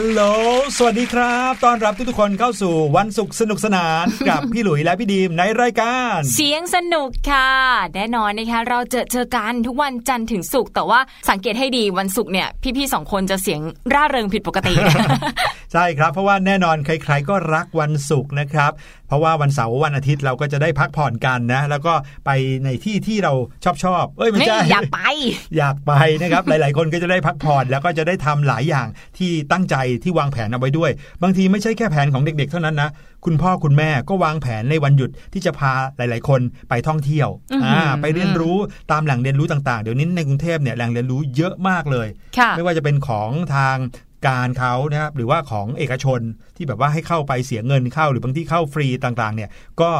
ลโหล สวัสดีครับต้อนรับทุกๆคนเข้าสู่วันศุกร์สนุกสนาน กับพี่หลุยและพี่ดีมในรายการ เสียงสนุกค่ะ แน่นอนนะคะ เราเจอเจอกันทุกวันจันทร์ถึงศุกร์แต่ว่าสังเกตให้ดีวันศุกร์เนี่ยพี่ๆสองคนจะเสียงร่าเริงผิดปกติ ใช่ครับ เพราะว่าแน่นอนใครๆก็รักวันศุกร์นะครับ เพราะว่าวันเสาร์วันอาทิตย์เราก็จะได้พักผ่อนกันนะ แล้วก็ไปในที่ที่เราชอบชอบเอ้ยไม่ใช่อยากไป อยากไปนะครับ หลายๆ คนก็จะได้พักผ่อนแล้วก็จะได้ทำหลายอย่างที่ตั้งใจที่วางแผนเอาไว้ด้วย บางทีไม่ใช่แค่แผนของเด็ก ๆ เท่านั้นนะคุณพ่อคุณแม่ก็วางแผนในวันหยุดที่จะพาหลาย ๆ คนไปท่องเที่ยวอื้อหืออ่ไปเรียนรู้ตามแหล่งเรียนรู้ต่างๆ เดี๋ยวนี้ในกรุงเทพเนี่ยแหล่งเรียนรู้เยอะมากเลยค่ะไม่ว่าจะเป็นของทาง การเขานะครับหรือว่าของเอกชนที่แบบว่าให้เข้าไปเสียเงินเข้า หรือบางที่เข้าฟรีต่างๆเนี่ยก็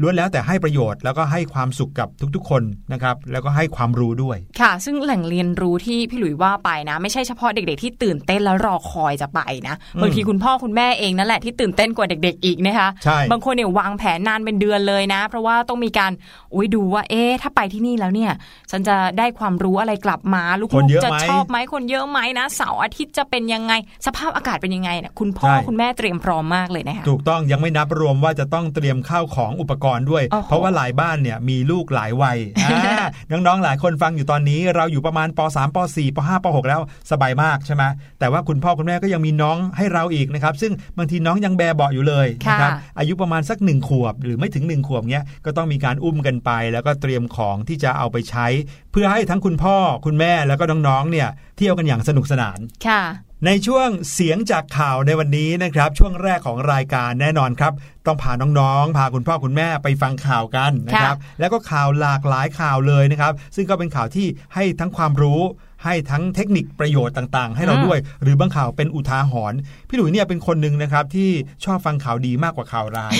ล้วนแล้วแต่ให้ประโยชน์ แล้วก็ให้ความสุขกับทุกๆ คนนะครับแล้วก็ให้ความรู้ด้วย ค่ะ ซึ่งแหล่งเรียนรู้ที่พี่หลุยว่าไปนะ ไม่ใช่เฉพาะเด็กๆ ที่ตื่นเต้นแล้วรอคอยจะไปนะอืมบางทีคุณพ่อคุณแม่เองนั่นแหละที่ตื่นเต้นกว่าเด็ก ๆ อีกนะคะใช่บางคนเนี่ยวางแผนนานเป็นเดือนเลยนะ เพราะว่าต้องมีการอุ้ยดูว่าเอ๊ะถ้าไปที่นี่แล้วเนี่ย ฉันจะได้ความรู้อะไรกลับมาลูคนกเยอะๆจะไหมชอบไหมคนเยอะไหมนะเสาร์อาทิตย์จะเป็นยังไง สภาพอากาศเป็นยังไงเนี่ยคุณพ่อใช่คุณแม่เตรียมพร้อมมากเลยนะคะถูกต้องยังไม่นับรวมว่าจะต้องเตรียมข้าวของอุปกรณ์ด้วยโอ้โหเพราะว่าหลายบ้านเนี่ยมีลูกหลายวัยอ่าน้องๆหลายคนฟังอยู่ตอนนี้ เราอยู่ประมาณป .3 ป .4 ป .5 ป .6 แล้วสบายมากใช่ไหมแต่ว่าคุณพ่อคุณแม่ก็ยังมีน้องให้เราอีกนะครับซึ่งบางทีน้องยังแบเบาะอยู่เลยนะครับค่ะอายุประมาณสักหนึ่งขวบ หรือไม่ถึงหนึ่งขวบเนี้ยก็ต้องมีการอุ้มกันไป แล้วก็เตรียมของที่จะเอาไปใช้ เพื่อให้ทั้งคุณพ่อคุณแม่แล้วก็น้องๆเนี่ยเที่ยวกันอย่างสนุกสนานค่ะ ในช่วงเสียงจากข่าวในวันนี้นะครับ ช่วงแรกของรายการแน่นอนครับ ต้องพาน้องๆ พาคุณพ่อคุณแม่ไปฟังข่าวกันนะครับ แล้วก็ข่าวหลากหลายข่าวเลยนะครับ ซึ่งก็เป็นข่าวที่ให้ทั้งความรู้ ให้ทั้งเทคนิคประโยชน์ต่าง ๆ ให้เราอืมด้วย หรือบางข่าวเป็นอุทาหรณ์พี่หลุยเนี่ยเป็นคนหนึ่งนะครับที่ชอบฟังข่าวดีมากกว่าข่าวร้าย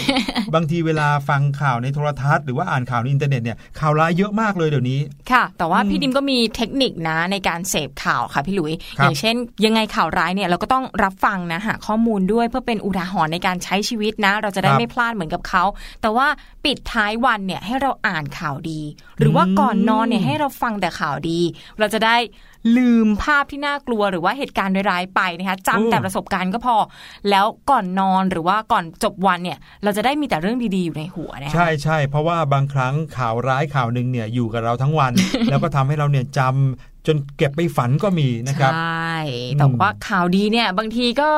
บางทีเวลาฟังข่าวในโทรทัศน์หรือว่าอ่านข่าวในอินเทอร์เน็ตเนี่ยข่าวร้ายเยอะมากเลยเดี๋ยวนี้ ค่ะ แต่ว่าอืมพี่ดิมก็มีเทคนิคนะในการเสพข่าวค่ะพี่หลุยครัอบย่างเช่น ยังไงข่าวร้ายเนี่ยเราก็ต้องรับฟังนะหาข้อมูลด้วยเพื่อเป็นอุทาหรณ์ในการใช้ชีวิตนะ เราจะได้ครับไม่พลาดเหมือนกับเขา แต่ว่าปิดท้ายวันเนี่ยให้เราอ่านข่าวดี หรือว่าอืมก่อนนอนเนี่ยให้เราฟังแต่ข่าวดี เราจะได้ ลืมภาพที่น่ากลัวหรือว่าเหตุการณ์ร้ายๆไปนะคะจำแต่ประสบการณ์ก็พอ แล้วก่อนนอนหรือว่าก่อนจบวันเนี่ย เราจะได้มีแต่เรื่องดีๆอยู่ในหัวนะคะใช่ใช่เพราะว่าบางครั้งข่าวร้ายข่าวหนึ่งเนี่ยอยู่กับเราทั้งวัน แล้วก็ทำให้เราเนี่ยจำ จนเก็บไปฝันก็มีนะครับใช่แต่ว่าข่าวดีเนี่ยบางทีก็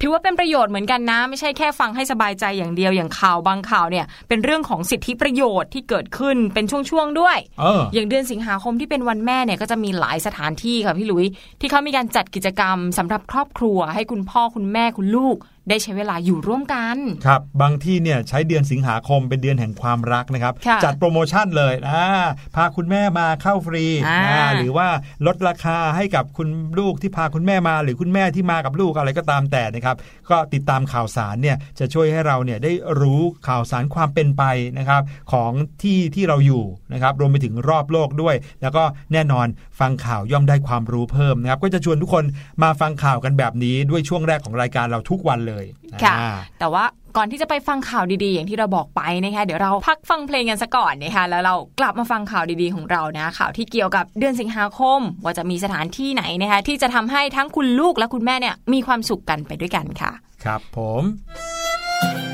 ถือว่าเป็นประโยชน์เหมือนกันนะ ไม่ใช่แค่ฟังให้สบายใจอย่างเดียวอย่างข่าวบางข่าวเนี่ยเป็นเรื่องของสิทธิประโยชน์ที่เกิดขึ้นเป็นช่วงๆด้วยเอออย่างเดือนสิงหาคมที่เป็นวันแม่เนี่ยก็จะมีหลายสถานที่ค่ะพี่หลุยที่เขามีการจัดกิจกรรมสำหรับครอบครัวให้คุณพ่อคุณแม่คุณลูก ได้ใช้เวลาอยู่ร่วมกันครับบางที่เนี่ยใช้เดือนสิงหาคมเป็นเดือนแห่งความรักนะครับค่ะจัดโปรโมชั่นเลยนะพาคุณแม่มาเข้าฟรีอ่านะหรือว่าลดราคาให้กับคุณลูกที่พาคุณแม่มา หรือคุณแม่ที่มากับลูกอะไรก็ตามแต่นะครับ ก็ติดตามข่าวสารเนี่ยจะช่วยให้เราเนี่ยได้รู้ข่าวสารความเป็นไปนะครับ ของที่ที่เราอยู่นะครับรวมไปถึงรอบโลกด้วย แล้วก็แน่นอนฟังข่าวย่อมได้ความรู้เพิ่มนะครับก็จะชวนทุกคนมาฟังข่าวกันแบบนี้ด้วยช่วงแรกของรายการเราทุกวันเลยค่ะอ่าแต่ว่าก่อนที่จะไปฟังข่าวดีๆ อย่างที่เราบอกไปนะคะเดี๋ยวเราพักฟังเพลงกันซะก่อนนะคะแล้วเรากลับมาฟังข่าวดีๆของเรานะข่าวที่เกี่ยวกับเดือนสิงหาคม ว่าจะมีสถานที่ไหนนะคะที่จะทำให้ทั้งคุณลูกและคุณแม่เนี่ยมีความสุขกันไปด้วยกันค่ะ ครับผมฉั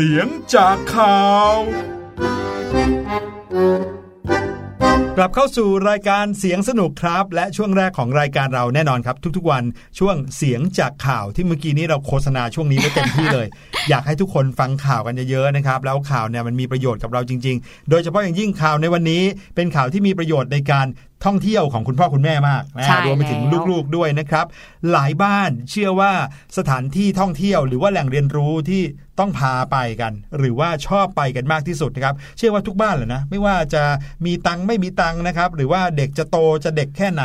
สียงจากข่าว กลับเข้าสู่รายการเสียงสนุกครับ และช่วงแรกของรายการเราแน่นอนครับ ทุกๆวันช่วงเสียงจากข่าวที่เมื่อกี้นี้เราโฆษณาช่วงนี้ไว้เต็มที่เลย อยากให้ทุกคนฟังข่าวกันเยอะๆนะครับแล้วข่าวเนี่ยมันมีประโยชน์กับเราจริง ๆ โดยเฉพาะอย่างยิ่งข่าวในวันนี้ เป็นข่าวที่มีประโยชน์ในการ ท่องเที่ยวของคุณพ่อคุณแม่มากนะใช่รวมไปถึงแล้วลูกๆด้วยนะครับ หลายบ้านเชื่อว่าสถานที่ท่องเที่ยวหรือว่าแหล่งเรียนรู้ที่ต้องพาไปกัน หรือว่าชอบไปกันมากที่สุดนะครับ เชื่อว่าทุกบ้านแหละนะ ไม่ว่าจะมีตังค์ไม่มีตังค์นะครับ หรือว่าเด็กจะโตจะเด็กแค่ไหน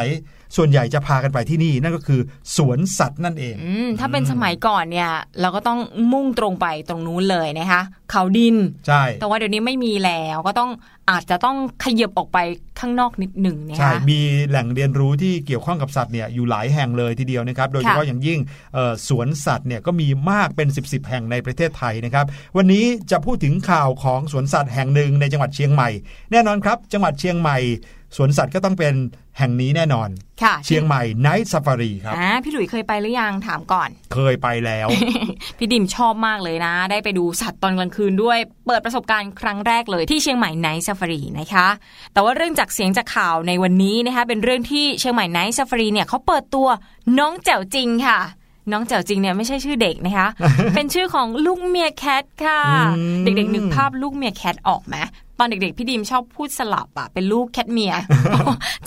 ส่วนใหญ่จะพากันไปที่นี่นั่นก็คือ สวนสัตว์นั่นเองอืมถ้าเป็นสมัยก่อนเนี่ย เราก็ต้องมุ่งตรงไปตรงนู้นเลยนะคะเขาดินใช่แต่ว่าเดี๋ยวนี้ไม่มีแล้วก็ต้องอาจจะต้องขยับออกไปข้างนอกนิดหนึ่งนะใช่คะมีแหล่งเรียนรู้ที่เกี่ยวข้องกับสัตว์เนี่ยอยู่หลายแห่งเลยทีเดียวนะครับ โดยเฉพาะค่ะอย่างยิ่งเอ่อสวนสัตว์เนี่ยก็มีมากเป็น 10 ๆ แห่งในประเทศไทยนะครับ วันนี้จะพูดถึงข่าวของสวนสัตว์แห่งหนึ่งในจังหวัดเชียงใหม่ แน่นอนครับ จังหวัดเชียงใหม่ สวนสัตว์ก็ต้องเป็นแห่งนี้แน่นอนค่ะเชียงใหม่ไนท์ซ f ฟารีครับอ่าพี่หลุยเคยไปหรือยังถามก่อน เคยไปแล้ว พี่ดิมชอบมากเลยนะ ได้ไปดูสัตว์ตอนกลางคืนด้วย เปิดประสบการณ์ครั้งแรกเลยที่เชียงใหม่ไนท์ซ าฟารีนะคะ แต่ว่าเรื่องจากเสียงจากข่าวในวันนี้นะคะเป็นเรื่องที่เชียงใหม่ไนท์ซ f ฟารีเนี่ยเขาเปิดตัวน้องแจ๋วจริงค่ะ น้องแจ๋วจริงเนี่ยไม่ใช่ชื่อเด็กนะคะ เป็นชื่อของลูกเมียร์แคทค่ะอืมเด็กๆนึกภาพลูกเมียร์แคทออกไหมตอนเด็กๆ พี่ดิมชอบพูดสลับอะเป็นลูกแคทเมีย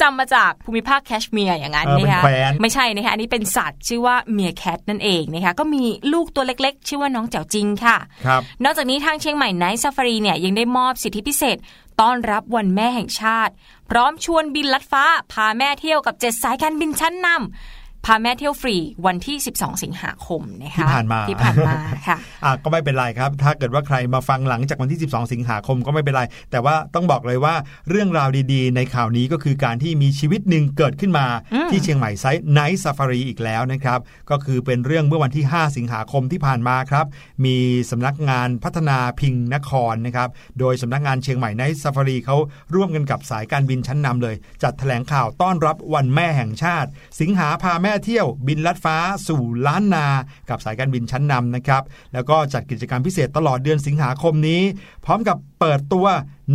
จำมาจากภูมิภาคแคชเมียร์อย่างนั้นเออเป็นนะคะแคว้นไม่ใช่นะคะอันนี้เป็นสัตว์ชื่อว่าเมียร์แคทนั่นเองนะคะก็มีลูกตัวเล็กๆ ชื่อว่าน้องแจ๋วจริงค่ะครับนอกจากนี้ทางเชียงใหม่ไนท์ซ f ฟารีเนี่ยยังได้มอบสิทธิพิเศษต้อนรับวันแม่แห่งชาติ พร้อมชวนบินลัดฟ้า พาแม่เที่ยวกับ7สายการบินชั้นนำ พาแม่เที่ยวฟรีวันที่ 12 สิงหาคมนะคะที่ผ่านมาที่ผ่านมาค่ะอะก็ไม่เป็นไรครับ ถ้าเกิดว่าใครมาฟังหลังจากวันที่ 12 สิงหาคมก็ไม่เป็นไร แต่ว่าต้องบอกเลยว่าเรื่องราวดีๆ ในข่าวนี้ก็คือการที่มีชีวิตหนึ่งเกิดขึ้นมาอืมที่เชียงใหม่ไซต์ไนท์ซาฟารีอีกแล้วนะครับ ก็คือเป็นเรื่องเมื่อวันที่ 5 สิงหาคมที่ผ่านมาครับ มีสำนักงานพัฒนาพิงคนครนะครับโดยสำนักงานเชียงใหม่ไนท์ซาฟารีเขาร่วมกันกับสายการบินชั้นนำเลย จัดแถลงข่าวต้อนรับวันแม่แห่งชาติ สิงหาพาแม่เที่ยวบินลัดฟ้าสู่ล้านนา กับสายการบินชั้นนำนะครับ แล้วก็จัดกิจกรรมพิเศษตลอดเดือนสิงหาคมนี้ พร้อมกับเปิดตัว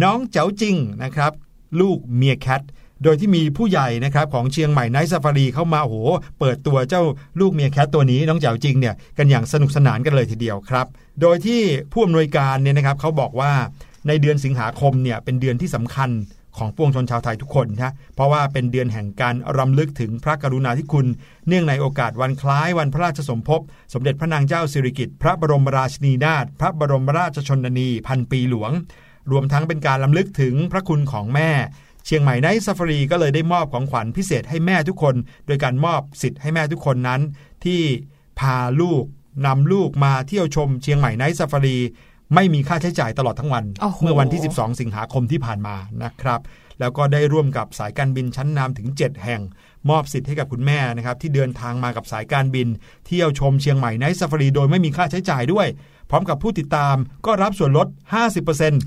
น้องแจ๋วจริงนะครับ ลูกเมียร์แคทโดยที่มีผู้ใหญ่นะครับของเชียงใหม่ไนท์ซาฟารีเข้ามาโอ้โหเปิดตัวเจ้าลูกเมียแคทตัวนี้น้องเจ๋วจริงเนี่ยกันอย่างสนุกสนานกันเลยทีเดียวครับ โดยที่ผู้อำนวยการเนี่ยนะครับเขาบอกว่าในเดือนสิงหาคมเนี่ยเป็นเดือนที่สำคัญ ของปวงชนชาวไทยทุกคนนะเพราะว่าเป็นเดือนแห่งการรำลึกถึงพระกรุณาธิคุณ เนื่องในโอกาสวันคล้ายวันพระราชสมภพ สมเด็จพระนางเจ้าสิริกิติ์พระบรมราชินีนาถพระบรมราชชนนีพันปีหลวง รวมทั้งเป็นการล้ำลึกถึงพระคุณของแม่ เชียงใหม่ไนท์ซาฟารีก็เลยได้มอบของขวัญพิเศษให้แม่ทุกคน โดยการมอบสิทธิ์ให้แม่ทุกคนนั้น ที่พาลูกนำลูกมาเที่ยวชมเชียงใหม่ไนท์ซาฟารี ไม่มีค่าใช้จ่ายตลอดทั้งวันโอ้โหเมื่อวันที่ 12 สิงหาคมที่ผ่านมานะครับ แล้วก็ได้ร่วมกับสายการบินชั้นนำถึง 7 แห่ง มอบสิทธิ์ให้กับคุณแม่นะครับที่เดินทางมากับสายการบิน เที่ยวชมเชียงใหม่ไนท์ซาฟารีโดยไม่มีค่าใช้จ่ายด้วยพ ร้อมกับผู้ติดตามก็รับส่วนลด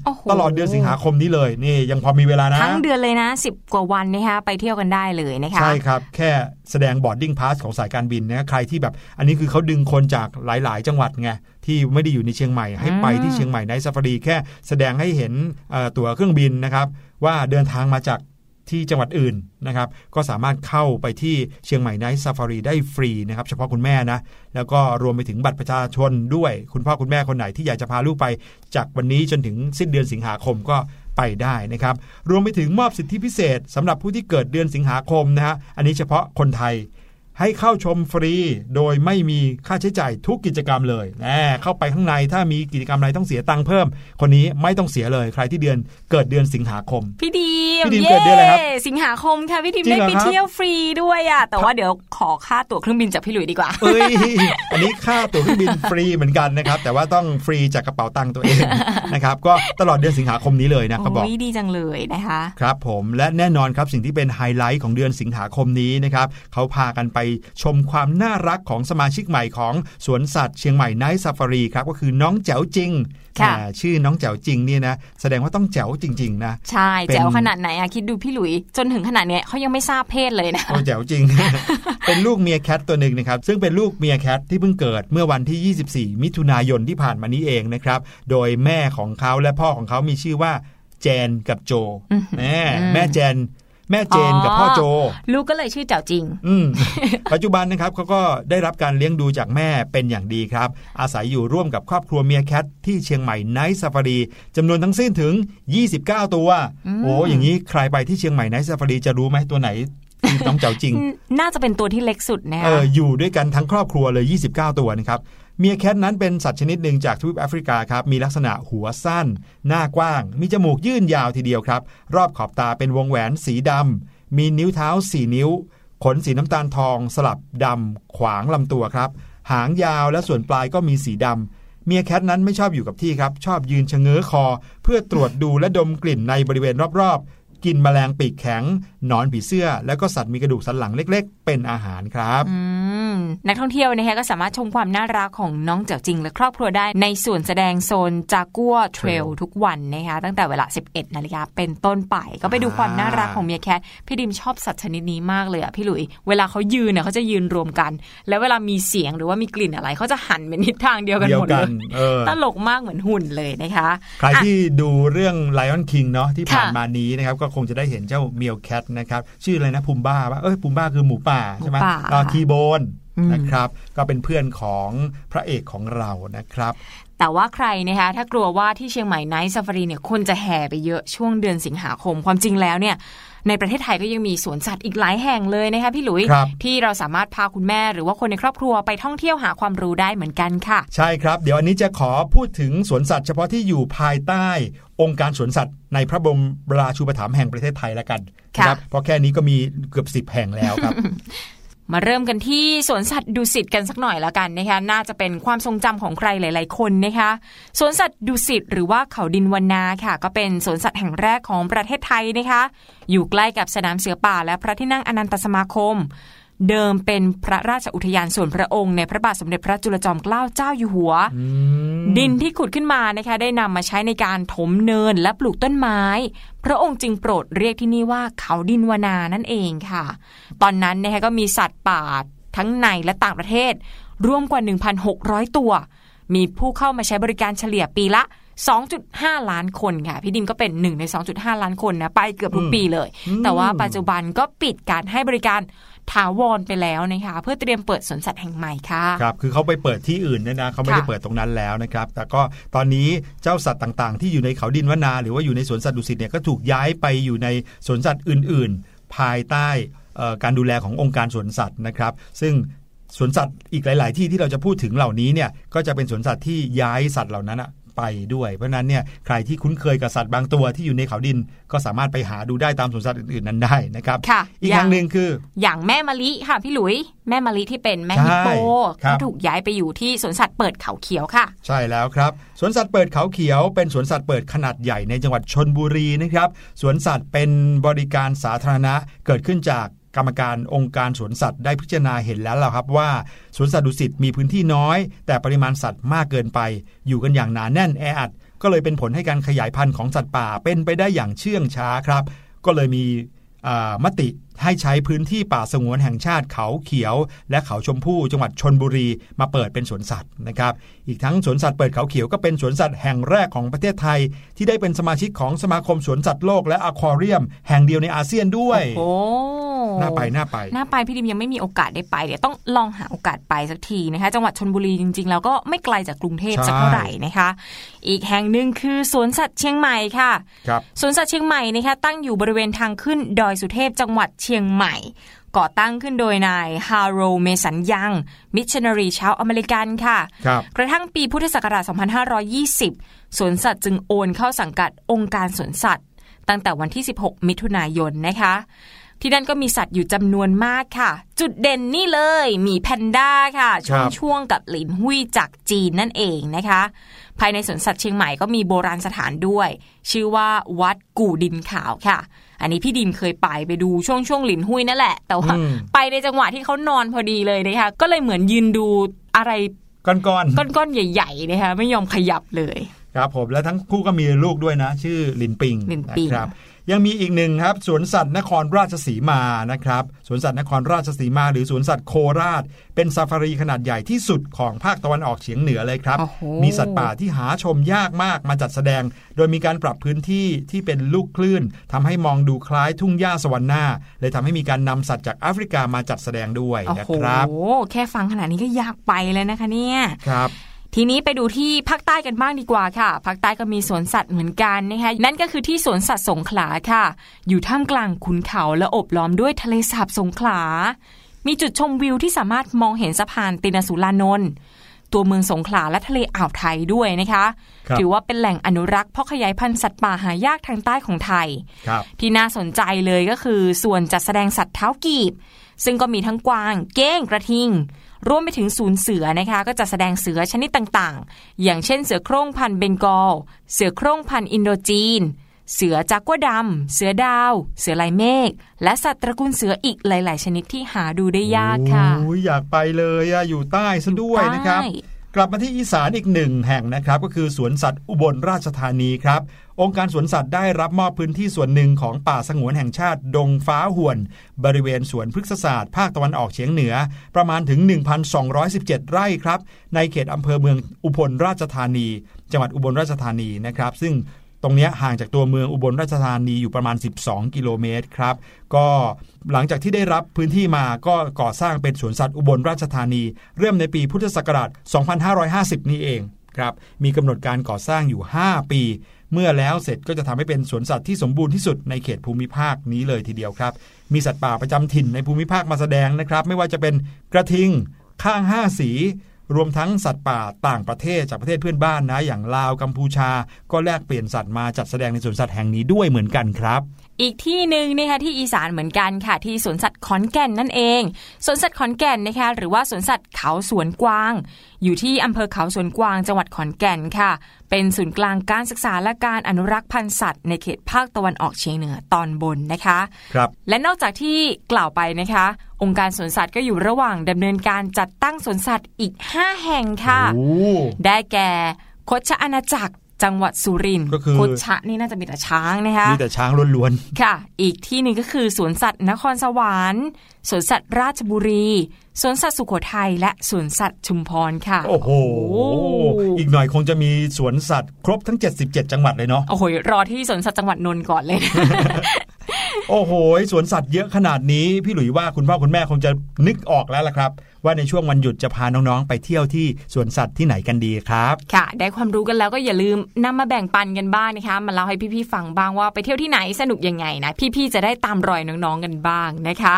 โอ้โห50%ตลอดเดือนสิงหาคมนี้เลยนี่ยังพอมีเวลานะ ทั้งเดือนเลยนะ 10 กว่าวันนะคะไปเที่ยวกันได้เลยนะคะ ใช่ครับ แค่แสดง boarding pass ของสายการบินนะใครที่แบบ อันนี้คือเขาดึงคนจากหลาย ๆ จังหวัดไงที่ไม่ได้อยู่ในเชียงใหม่ ให้ไปที่เชียงใหม่ไนท์ซาฟารีแค่แสดงให้เห็นเอ่อตั๋วเครื่องบินนะครับว่าเดินทางมาจาก ที่จังหวัดอื่นนะครับก็สามารถเข้าไปที่เชียงใหม่ไนท์ซาฟารีได้ฟรีนะครับเฉพาะคุณแม่นะแล้วก็รวมไปถึงบัตรประชาชนด้วย คุณพ่อคุณแม่คนไหนที่อยากจะพาลูกไป จากวันนี้จนถึงสิ้นเดือนสิงหาคมก็ไปได้นะครับรวมไปถึงมอบสิทธิพิเศษสำหรับผู้ที่เกิดเดือนสิงหาคมนะฮะอันนี้เฉพาะคนไทย ให้เข้าชมฟรี โดยไม่มีค่าใช้จ่ายทุกกิจกรรมเลยแหมเข้าไปข้างในถ้ามีกิจกรรมอะไรต้องเสียตังค์เพิ่ม คนนี้ไม่ต้องเสียเลย ใครที่เดือนเกิดเดือนสิงหาคม พี่ดีมพี่ดีมเกิดเดือนอะไรครับ สิงหาคมค่ะพี่ดีมจริงได้เหรอไปครับเที่ยวฟรีด้วยอะ แต่ว่าเดี๋ยวขอค่าตั๋วเครื่องบินจากพี่หลุยดีกว่า เอ้ย อันนี้ค่าตั๋วเครื่องบินฟรีเหมือนกันนะครับ แต่ว่าต้องฟรีจากกระเป๋าตังค์ตัวเองนะครับ ก็ตลอดเดือนสิงหาคมนี้เลยนะเขาบอกโอ้ยดีจังเลยนะคะ ครับผม และแน่นอนครับสิ่งที่เป็นไฮไลท์ของเดือนสิงหาคมนี้นะครับเขาพากันไปชมความน่ารักของสมาชิกใหม่ของสวนสัตว์เชียงใหม่ไนท์ซาฟารีครับก็คือน้องแจ๋วจริงค่ะแหมชื่อน้องแจ๋วจริงเนี่ยนะแสดงว่าต้องแจ๋วจริง ๆ นะ ใช่เป็นแจ๋วขนาดไหนอะคิดดูพี่หลุย จนถึงขนาดเนี้ยเขายังไม่ทราบเพศเลยนะโอ้แจ๋วจริง เป็นลูกเมียร์แคทตัวหนึ่งนะครับ ซึ่งเป็นลูกเมียร์แคทที่เพิ่งเกิดเมื่อวันที่ 24 มิถุนายนที่ผ่านมานี้เองนะครับ โดยแม่ของเขาและพ่อของเขามีชื่อว่า แจนกับโจอื้อหือแม่แม่แจน แม่แจนกับพ่อโจ ลูกก็เลยชื่อแจ๋วจริง อืมปัจจุบันนะครับเขาก็ได้รับการเลี้ยงดูจากแม่เป็นอย่างดีครับ อาศัยอยู่ร่วมกับครอบครัวเมียร์แคทที่เชียงใหม่ไนท์ซาฟารีจำนวนทั้งสิ้นถึง 29 ตัวอืมโอ้อย่างนี้ใครไปที่เชียงใหม่ไนท์ซาฟารีจะรู้ไหมตัวไหนที่น้องเจ้าจริง น่าจะเป็นตัวที่เล็กสุดนะเอคะออยู่ด้วยกันทั้งครอบครัวเลย 29 ตัวนะครับ เมียแคทนั้นเป็นสัตว์ชนิดหนึ่งจากทวีปแอฟริกาครับ มีลักษณะหัวสั้น หน้ากว้าง มีจมูกยื่นยาวทีเดียวครับ รอบขอบตาเป็นวงแหวนสีดำ มีนิ้วเท้า 4 นิ้ว ขนสีน้ำตาลทอง สลับดำ ขวางลำตัวครับ หางยาวและส่วนปลายก็มีสีดำเมียแคทนั้นไม่ชอบอยู่กับที่ครับ ชอบยืนชะเง้อคอ เพื่อตรวจดูและดมกลิ่นในบริเวณรอบๆ กินแมลงปีกแข็งหนอนผีเสื้อ แล้วก็สัตว์มีกระดูกสันหลังเล็ก ๆ เป็นอาหารครับอืมนักท่องเที่ยวนะคะก็สามารถชมความน่ารักของน้องเจ๋วจริง และครอบครัวได้ในส่วนแสดงโซนจากัวเทรล Trail ทุกวันนะคะตั้งแต่เวลา 11นาฬิกาเป็นต้นไปก็ไปดูความน่ารักของเมียแคทพี่ดิมชอบสัตว์ชนิดนี้มากเลยอะพี่หลุย เวลาเขายืนเนี่ยเขาจะยืนรวมกัน แล้วเวลามีเสียงหรือว่ามีกลิ่นอะไรเขาจะหันเป็นทิศทางเดียวกันเดียหวมดกัเลนยเออตลกมากเหมือนหุ่นเลยนะคะ ใครอะที่ดูเรื่อง Lion King เนาะที่ผ่านค่ะมานี้นะครับก็คงจะได้เห็นเจ้าเมียวแคทนะครับ ชื่ออะไรนะพูมบ้าว่าเอ้ยพูมบ้าคือหมูป่าใช่ไหมหมูป่าแล้วทีโบนอืมนะครับก็เป็นเพื่อนของพระเอกของเรานะครับ แต่ว่าใครนะคะถ้ากลัวว่าที่เชียงใหม่ไนท์ซาฟารีเนี่ยคนจะแห่ไปเยอะช่วงเดือนสิงหาคมความจริงแล้วเนี่ย ในประเทศไทยก็ยังมีสวนสัตว์อีกหลายแห่งเลยนะคะพี่หลุยครับที่เราสามารถพาคุณแม่หรือว่าคนในครอบครัวไปท่องเที่ยวหาความรู้ได้เหมือนกันค่ะ ใช่ครับ เดี๋ยวอันนี้จะขอพูดถึงสวนสัตว์เฉพาะที่อยู่ภายใต้องค์การสวนสัตว์ในพระบรมราชูปถัมภ์แห่งประเทศไทยแล้วกันค่ะนะเพราะแค่นี้ก็มีเกือบ10แห่งแล้วครับ มาเริ่มกันที่สวนสัตว์ดุสิตกันสักหน่อยแล้วกันนะคะน่าจะเป็นความทรงจำของใครหลาย ๆ คนนะคะสวนสัตว์ดุสิตหรือว่าเขาดินวันนาค่ะ ก็เป็นสวนสัตว์แห่งแรกของประเทศไทยนะคะ อยู่ใกล้กับสนามเสือป่าและพระที่นั่งอนันตสมาคม เดิมเป็นพระราชอุทยานส่วนพระองค์ในพระบาทสมเด็จพระจุลจอมเกล้าเจ้าอยู่หัว ดินที่ขุดขึ้นมานะคะได้นำมาใช้ในการถมเนินและปลูกต้นไม้ พระองค์จึงโปรดเรียกที่นี่ว่าเขาดินวนานั่นเองค่ะ ตอนนั้นนะคะก็มีสัตว์ป่าทั้งในและต่างประเทศ รวมกว่า 1,600 ตัว มีผู้เข้ามาใช้บริการเฉลี่ยปีละ2.5 ล้านคนค่ะพี่ดิมก็เป็นหนึ่งใน 2.5 ล้านคนนะไปเกือบทุกปีเลย แต่ว่าปัจจุบันก็ปิดการให้บริการ ถาวรไปแล้วนะคะเพื่อเตรียมเปิดสวนสัตว์แห่งใหม่ค่ะครับคือเขาไปเปิดที่อื่นเนี่ยนะเขาไม่ได้เปิดตรงนั้นแล้วนะครับแต่ก็ตอนนี้เจ้าสัตว์ต่างๆ ที่อยู่ในเขาดินวนา หรือว่าอยู่ในสวนสัตว์ดุสิตเนี่ยก็ถูกย้ายไปอยู่ในสวนสัตว์อื่น ๆ ภายใต้การดูแลขององค์การสวนสัตว์นะครับ ซึ่งสวนสัตว์อีกหลาย ๆ ที่ที่เราจะพูดถึงเหล่านี้เนี่ยก็จะเป็นสวนสัตว์ที่ย้ายสัตว์เหล่านั้นอะ ไปด้วย เพราะฉะนั้นเนี่ยใครที่คุ้นเคยกับสัตว์บางตัวที่อยู่ในเขาดินก็สามารถไปหาดูได้ตามสวนสัตว์อื่นๆนั้นได้นะครับค่ะอีกออย่างงหนึ่งคือ อย่างแม่มะลิค่ะพี่หลุย แม่มะลิที่เป็นแม่ใช่ฮิปโปครับก็ถูกย้ายไปอยู่ที่สวนสัตว์เปิดเขาเขียวค่ะ ใช่แล้วครับสวนสัตว์เปิดเขาเขียว เป็นสวนสัตว์เปิดขนาดใหญ่ในจังหวัดชนบุรีนะครับสวนสัตว์เป็นบริการสาธารณะเกิดขึ้นจาก กรรมการองค์การสวนสัตว์ได้พิจารณาเห็นแล้วล่ะครับว่าสวนสัตว์ดุสิตมีพื้นที่น้อย แต่ปริมาณสัตว์มากเกินไป อยู่กันอย่างหนาแน่นแออัด ก็เลยเป็นผลให้การขยายพันธุ์ของสัตว์ป่าเป็นไปได้อย่างเชื่องช้าครับ ก็เลยมีมติให้ใช้พื้นที่ป่าสงวนแห่งชาติเขาเขียว และเขาชมพู่จังหวัดชนบุรีมาเปิดเป็นสวนสัตว์นะครับ อีกทั้งสวนสัตว์เปิดเขาเขียวก็เป็นสวนสัตว์แห่งแรกของประเทศไทย ที่ได้เป็นสมาชิกของสมาคมสวนสัตว์โลกและอควาเรียม แห่งเดียวในอาเซียนด้วย โอ้ น่าไปน่าไปน่าไปพี่ดิมยังไม่มีโอกาสได้ไปเดี๋ยวต้องลองหาโอกาสไปสักทีนะคะจังหวัดชลบุรีจริงๆ แล้วก็ไม่ไกลจากกรุงเทพใช่สักเท่าไหร่นะคะ อีกแห่งหนึ่งคือสวนสัตว์เชียงใหม่ค่ะครับสวนสัตว์เชียงใหม่นะคะตั้งอยู่บริเวณทางขึ้นดอยสุเทพจังหวัดเชียงใหม่ก่อตั้งขึ้นโดยนายฮาโรลด์ เมสันยัง มิชชันนารีชาวอเมริกันค่ะครับกระทั่งปีพุทธศักราช 2520 สวนสัตว์จึงโอนเข้าสังกัดองค์การสวนสัตว์ ตั้งแต่วันที่ 16 มิถุนายนนะคะ ที่นั่นก็มีสัตว์อยู่จำนวนมากค่ะ จุดเด่นนี่เลยหมีแพนด้าค่ะช่วงครับช่วงกับหลินหุยจากจีนนั่นเองนะคะ ภายในสวนสัตว์เชียงใหม่ก็มีโบราณสถานด้วย ชื่อว่าวัดกู่ดินขาวค่ะ อันนี้พี่ดิมเคยไปไปดูช่วงช่วงหลินหุยนั่นแหละ แต่ว่าอืมไปในจังหวะที่เขานอนพอดีเลยนะคะก็เลยเหมือนยืนดูอะไรก้อนก้อนๆใหญ่ๆนะคะไม่ยอมขยับเลยๆครับผมและทั้งคู่ก็มีลูกด้วยนะ ชื่อลินปิงลินปิงนะครับ ยังมีอีกหนึ่งครับสวนสัตว์นครราชสีมานะครับสวนสัตว์นครราชสีมา หรือสวนสัตว์โคราช เป็นซาฟารีขนาดใหญ่ที่สุดของภาคตะวันออกเฉียงเหนือเลยครับโอ้โหมีสัตว์ป่าที่หาชมยากมากมาจัดแสดง โดยมีการปรับพื้นที่ที่เป็นลูกคลื่นทำให้มองดูคล้ายทุ่งหญ้าสวรรค์หน้าเลยทำให้มีการนำสัตว์จากแอฟริกามาจัดแสดงด้วยโอ้นะโหครับแค่ฟังขนาดนี้ก็อยากไปเลยนะคะเนี่ยครับ ทีนี้ไปดูที่ภาคใต้กันบ้างดีกว่าค่ะภาคใต้ก็มีสวนสัตว์เหมือนกันนะคะนั่นก็คือที่สวนสัตว์สงขลาค่ะ อยู่ท่ามกลางขุนเขาและโอบล้อมด้วยทะเลสาบสงขลา มีจุดชมวิวที่สามารถมองเห็นสะพานตินสุรานนท์ตัวเมืองสงขลาและทะเลอ่าวไทยด้วยนะคะครับถือว่าเป็นแหล่งอนุรักษ์เพราะขยายพันธุ์สัตว์ป่าหายากทางใต้ของไทยครับที่น่าสนใจเลยก็คือส่วนจัดแสดงสัตว์เท้ากีบ ซึ่งก็มีทั้งกวาง เก้งกระทิง รวมไปถึงศูนย์เสือนะคะก็จะแสดงเสือชนิดต่างๆ อย่างเช่นเสือโคร่งพันธุ์เบงกอล เสือโคร่งพันธุ์อินโดจีน เสือจากัวดำ เสือดาว เสือลายเมฆ และสัตว์ตระกูลเสืออีกหลาย ๆ ชนิดที่หาดูได้ยากค่ะโอ้ยอยากไปเลยอะอยู่ใต้ซะด้วยนะครับใต้กลับมาที่อีสานอีกหนึ่งแห่งนะครับ ก็คือสวนสัตว์อุบลราชธานีครับ องค์การสวนสัตว์ได้รับมอบพื้นที่ส่วนหนึ่งของป่าสงวนแห่งชาติ ดงฟ้าห่วน บริเวณสวนพฤกษศาสตร์ภาคตะวันออกเฉียงเหนือ ประมาณถึง 1,217 ไร่ครับ ในเขตอำเภอเมืองอุบลราชธานี จังหวัดอุบลราชธานีนะครับ ซึ่งตรงนี้ห่างจากตัวเมืองอุบลราชธานีอยู่ประมาณ 12 กิโลเมตรครับ ก็หลังจากที่ได้รับพื้นที่มาก็ก่อสร้างเป็นสวนสัตว์อุบลราชธานี เริ่มในปีพุทธศักราช 2550 นี่เองครับ มีกำหนดการก่อสร้างอยู่ 5 ปี เมื่อแล้วเสร็จก็จะทำให้เป็นสวนสัตว์ที่สมบูรณ์ที่สุดในเขตภูมิภาคนี้เลยทีเดียวครับ มีสัตว์ป่าประจำถิ่นในภูมิภาคมาแสดงนะครับ ไม่ว่าจะเป็นกระทิง ข้างห้าสี รวมทั้งสัตว์ป่าต่างประเทศจากประเทศเพื่อนบ้านนะ อย่างลาวกัมพูชา ก็แลกเปลี่ยนสัตว์มาจัดแสดงในสวนสัตว์แห่งนี้ด้วยเหมือนกันครับ อีกที่หนึ่งนะคะที่อีสานเหมือนกันค่ะ ที่สวนสัตว์ขอนแก่นนั่นเองสวนสัตว์ขอนแก่นนะคะหรือว่าสวนสัตว์เขาสวนกวาง อยู่ที่อำเภอเขาสวนกวางจังหวัดขอนแก่นค่ะ เป็นศูนย์กลางการศึกษาและการอนุรักษ์พันธุ์สัตว์ในเขตภาคตะวันออกเฉียงเหนือตอนบนนะคะครับและนอกจากที่กล่าวไปนะคะ องค์การสวนสัตว์ก็อยู่ระหว่างดำเนินการจัดตั้งสวนสัตว์อีก 5 แห่งค่ะโอ้ได้แก่โคชอาณาจักร จังหวัดสุรินทร์ก็คือโคชะนี่น่าจะมีแต่ช้างนะคะมีแต่ช้างล้วนค่ะ อีกที่หนึ่งก็คือสวนสัตว์นครสวรรค์สวนสัตว์ราชบุรีสวนสัตว์สุโขทัยและสวนสัตว์ชุมพรค่ะๆโอ้โห อีกหน่อยคงจะมีสวนสัตว์ครบทั้ง 77 จังหวัดเลยเนาะ โอ้โห รอที่สวนสัตว์จังหวัดนนท์ก่อนเลยนะ โอ้โหสวนสัตว์เยอะขนาดนี้ พี่หลุยว่าคุณพ่อคุณแม่คงจะนึกออกแล้วล่ะครับ ว่าในช่วงวันหยุดจะพาน้องๆ ไปเที่ยวที่สวนสัตว์ที่ไหนกันดีครับ ค่ะ ได้ความรู้กันแล้วก็อย่าลืมนำมาแบ่งปันกันบ้างนะคะมาเล่าให้พี่ๆฟังบ้างว่าไปเที่ยวที่ไหนสนุกยังไงนะพี่ๆจะได้ตามรอยน้องๆกันบ้างนะคะ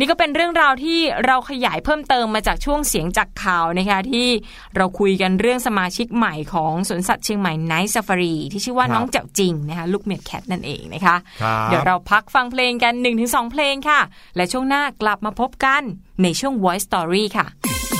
นี่ก็เป็นเรื่องราวที่เราขยายเพิ่มเติมมาจากช่วงเสียงจากข่าวนะคะที่เราคุยกันเรื่องสมาชิกใหม่ของสวนสัตว์เชียงใหม่ไนท์ซ f ฟารีที่ชื่อว่าครับน้องเจ้าจริงนะคะลูกเมียดแคทนั่นเองนะคะครับเดี๋ยวเราพักฟังเพลงกัน 1-2 เพลงค่ะ และช่วงหน้ากลับมาพบกันในช่วง Voice Story ค่ะ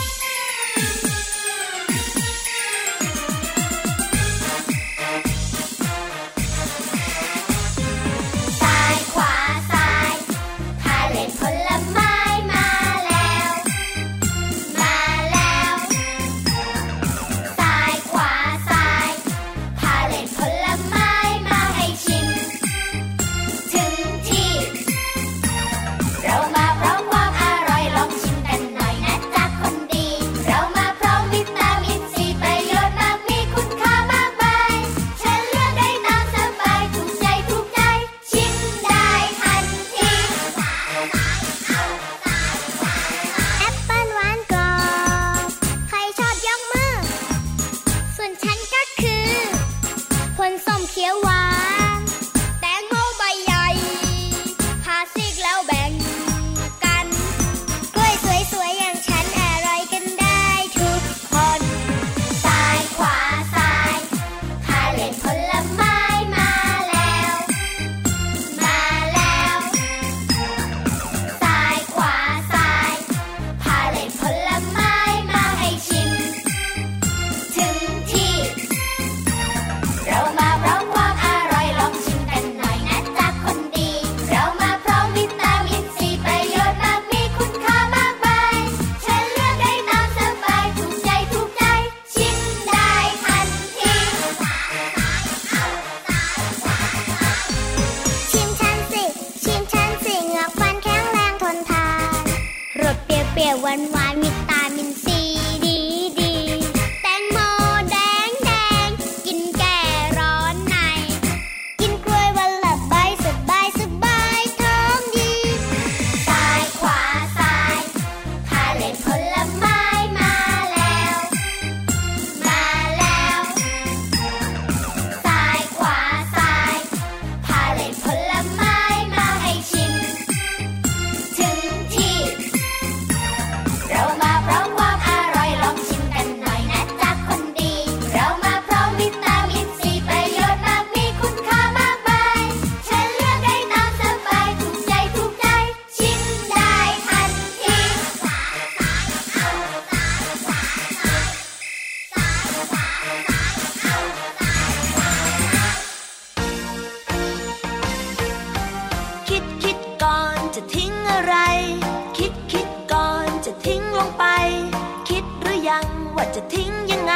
ทิ้งยังไง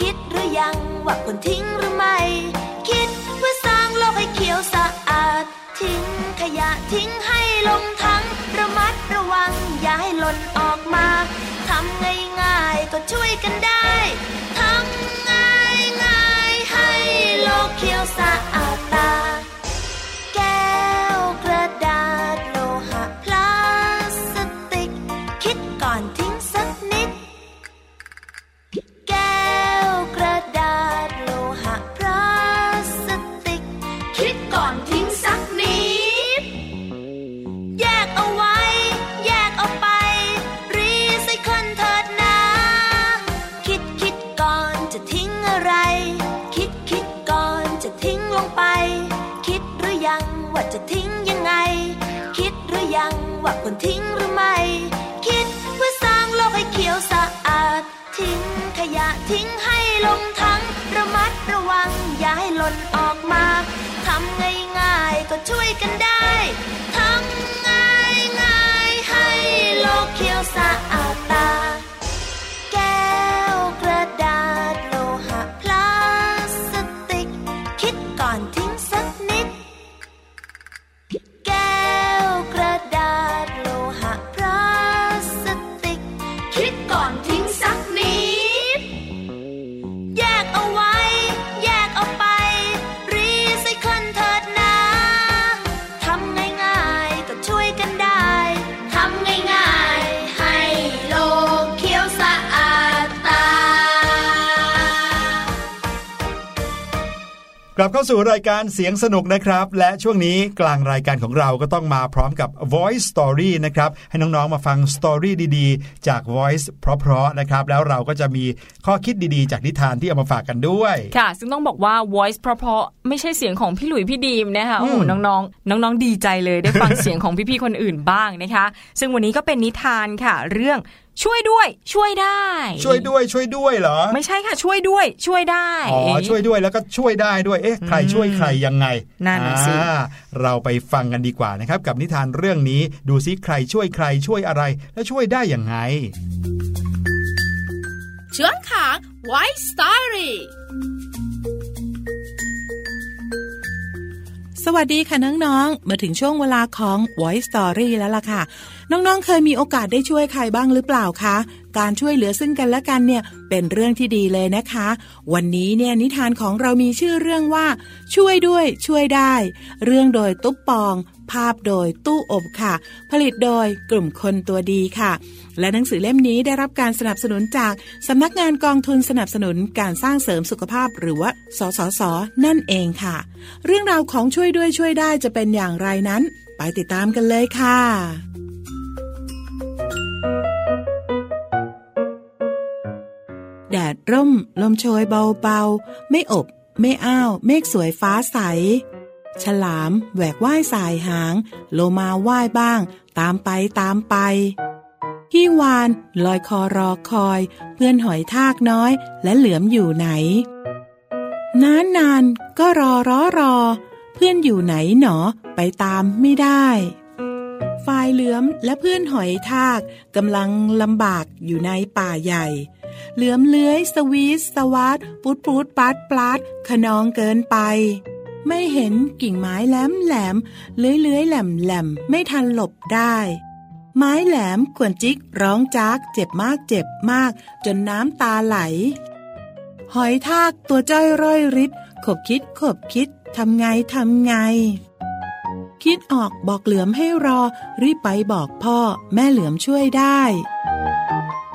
คิดหรือยังว่าควรทิ้งหรือไม่ คิดเพื่อสร้างโลกให้เขียวสะอาด ทิ้งขยะทิ้งให้ลงถังระมัดระวังอย่าให้หล่นออกมาทำง่ายๆก็ช่วยกันได้ทำง่ายง่ายๆให้โลกเขียวสะอาดตา จะทิ้งยังไง คิดหรือยังว่าควรทิ้งหรือไม่ คิดเพื่อสร้างโลกให้เขียวสะอาด ทิ้งขยะทิ้งให้ลงทั้งระมัดระวังอย่าให้หล่นออกมาทำง่ายๆก็ช่วยกันได้ทำง่ายง่ายๆให้โลกเขียวสะอาด กลับเข้าสู่รายการเสียงสนุกนะครับ และช่วงนี้กลางรายการของเราก็ต้องมาพร้อมกับ Voice Story นะครับให้น้องๆมาฟังสตอรี่ดีๆ จาก Voice เพราะๆนะครับแล้วเราก็จะมีข้อคิดดีๆ จากนิทานที่เอามาฝากกันด้วย ค่ะ ซึ่งต้องบอกว่า voice เพราะๆไม่ใช่เสียงของพี่หลุยพี่ดีมนะคะโอ้โหอืมน้องๆ น้องๆดีใจเลยได้ฟังเสียงของพี่ๆคนอื่นบ้างนะคะ ซึ่งวันนี้ก็เป็นนิทานค่ะ เรื่อง ช่วยด้วย ช่วยได้ ช่วยด้วยช่วยด้วยเหรอ ไม่ใช่ค่ะช่วยด้วย ช่วยได้อ๋อช่วยด้วยแล้วก็ช่วยได้ด้วยเอ๊ะใครช่วยใครยังไงนั่นน่ะสิอ่าเราไปฟังกันดีกว่านะครับ กับนิทานเรื่องนี้ดูซิใครช่วยใครช่วยอะไร และช่วยได้อย่างไงช่วงของ White Story ส สวัสดีค่ะน้องๆ มาถึงช่วงเวลาของ Voice Story แล้วล่ะค่ะ น้องๆ เคยมีโอกาสได้ช่วยใครบ้างหรือเปล่าคะ การช่วยเหลือซึ่งกันและกันเนี่ยเป็นเรื่องที่ดีเลยนะคะ วันนี้เนี่ยนิทานของเรามีชื่อเรื่องว่า ช่วยด้วยช่วยได้ เรื่องโดยตุ๊บปอง ภาพโดยตู้อบค่ะ ผลิตโดยกลุ่มคนตัวดีค่ะ และหนังสือเล่มนี้ได้รับการสนับสนุนจากสำนักงานกองทุนสนับสนุนการสร้างเสริมสุขภาพหรือว่า สสส นั่นเองค่ะ เรื่องราวของช่วยด้วยช่วยได้จะเป็นอย่างไรนั้น ไปติดตามกันเลยค่ะแดดร่ม ลมโชยเบาๆ ไม่อบ ไม่อ้าว เมฆสวยฟ้าใส ฉลามแหวกว่ายสายหาง โลมาว่ายบ้าง ตามไปตามไปพี่วานลอยคอรอคอย เพื่อนหอยทากน้อยและเหลือมอยู่ไหน นานนานก็รอรอรอ เพื่อนอยู่ไหนหนอไปตามไม่ได้ฝ่ายเหลือมและเพื่อนหอยทากกำลังลำบากอยู่ในป่าใหญ่ เหลือมเลื้อยสวีสสวัสดปูดปูดปัดปลัดขนองเกินไป ไม่เห็นกิ่งไม้แหลมแหลมเลื้อยเลื้อยแหลมแหลมไม่ทันหลบได้ ไม้แหลมขวนจิกร้องจากเจ็บมากเจ็บมาก จนน้ำตาไหล หอยทากตัวจ้อยร่อยริดขบคิดขบคิดทำไงทำไง คิดออกบอกเหลือมให้รอ รีบไปบอกพ่อ แม่เหลือมช่วยได้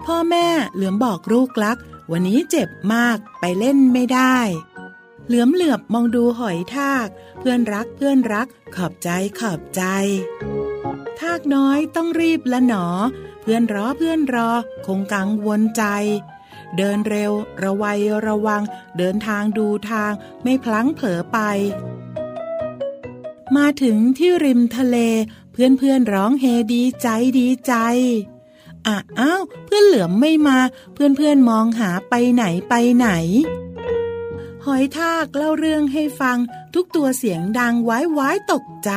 พ่อแม่เหลือมบอกลูกลัก วันนี้เจ็บมากไปเล่นไม่ได้ เหลือมเหลือบมองดูหอยทาก เพื่อนรักเพื่อนรัก ขอบใจขอบใจ ทากน้อยต้องรีบละหนอ เพื่อนรอเพื่อนรอ คงกังวลใจ เดินเร็ว ระวัยระวัง เดินทางดูทาง ไม่พลั้งเผลอไป มาถึงที่ริมทะเล เพื่อนเพื่อนร้องเฮดีใจดีใจอะอ้าวเพื่อนเหลือมไม่มา เพื่อนเพื่อนมองหาไปไหนไปไหน หอยทากเล่าเรื่องให้ฟังทุกตัวเสียงดังไว้ไว้ตกใจ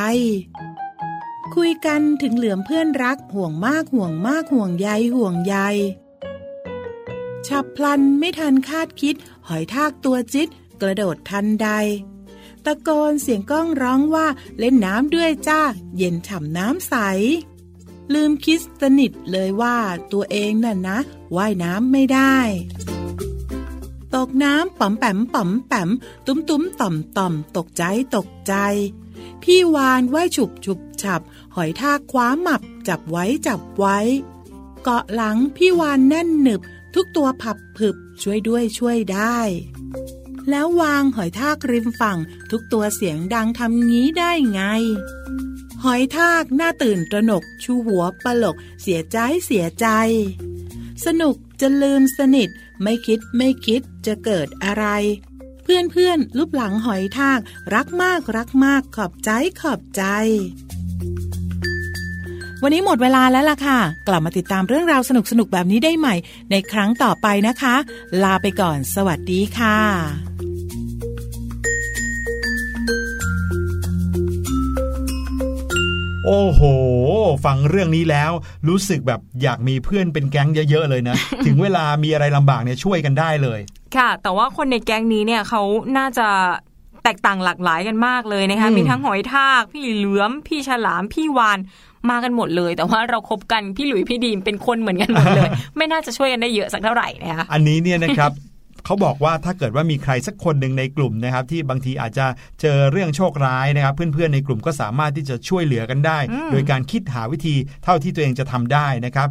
คุยกันถึงเหลือมเพื่อนรักห่วงมากห่วงมากห่วงใยห่วงใยฉับพลันไม่ทันคาดคิด หอยทากตัวจิตกระโดดทันใด ตะโกนเสียงก้องร้องว่าเล่นน้ำด้วยจ้า เย็นฉ่ำน้ำใส ลืมคิดสนิทเลยว่าตัวเองน่ะนะว่ายน้ำไม่ได้ ตกน้ำป๋อมแปมป๋อมแปม ตุ้มตุ้มต่อมต่อมตกใจตกใจ พี่วานว่ายฉุบฉุบฉับ หอยทากคว้าหมับ จับไว้จับไว้ เกาะหลังพี่วานแน่นหนึบ ทุกตัวผับผึบช่วยด้วยช่วยได้ แล้ววางหอยทากริมฝั่ง ทุกตัวเสียงดังทำงี้ได้ไงหอยทากหน้าตื่นตระหนก ชูหัวปลก เสียใจเสียใจ สนุกจะลืมสนิท ไม่คิดไม่คิดจะเกิดอะไร เพื่อนเพื่อนๆรูปหลังหอยทาก รักมากรักมากขอบใจขอบใจ วันนี้หมดเวลาแล้วล่ะค่ะ กลับมาติดตามเรื่องราวสนุกสนุกแบบนี้ได้ใหม่ ในครั้งต่อไปนะคะ ลาไปก่อน สวัสดีค่ะ โอ้โห ฟังเรื่องนี้แล้วรู้สึกแบบอยากมีเพื่อนเป็นแก๊งเยอะๆเลยนะ ถึงเวลามีอะไรลำบากเนี่ยช่วยกันได้เลย ค่ะ แต่ว่าคนในแก๊งนี้เนี่ยเขาน่าจะแตกต่างหลากหลายกันมากเลยนะคะอืมมีทั้งหอยทาก พี่เหลือม พี่ฉลาม พี่วาน มากันหมดเลย แต่ว่าเราคบกัน พี่หลุย พี่ดีมเป็นคนเหมือนกันหมดเลย ไม่น่าจะช่วยกันได้เยอะสักเท่าไหร่นะคะ อันนี้เนี่ยนะครับ เขาบอกว่าถ้าเกิดว่ามีใครสักคนหนึ่งในกลุ่มนะครับ ที่บางทีอาจจะเจอเรื่องโชคร้ายนะครับ เพื่อนๆในกลุ่มก็สามารถที่จะช่วยเหลือกันได้อืมโดยการคิดหาวิธีเท่าที่ตัวเองจะทำได้นะครับ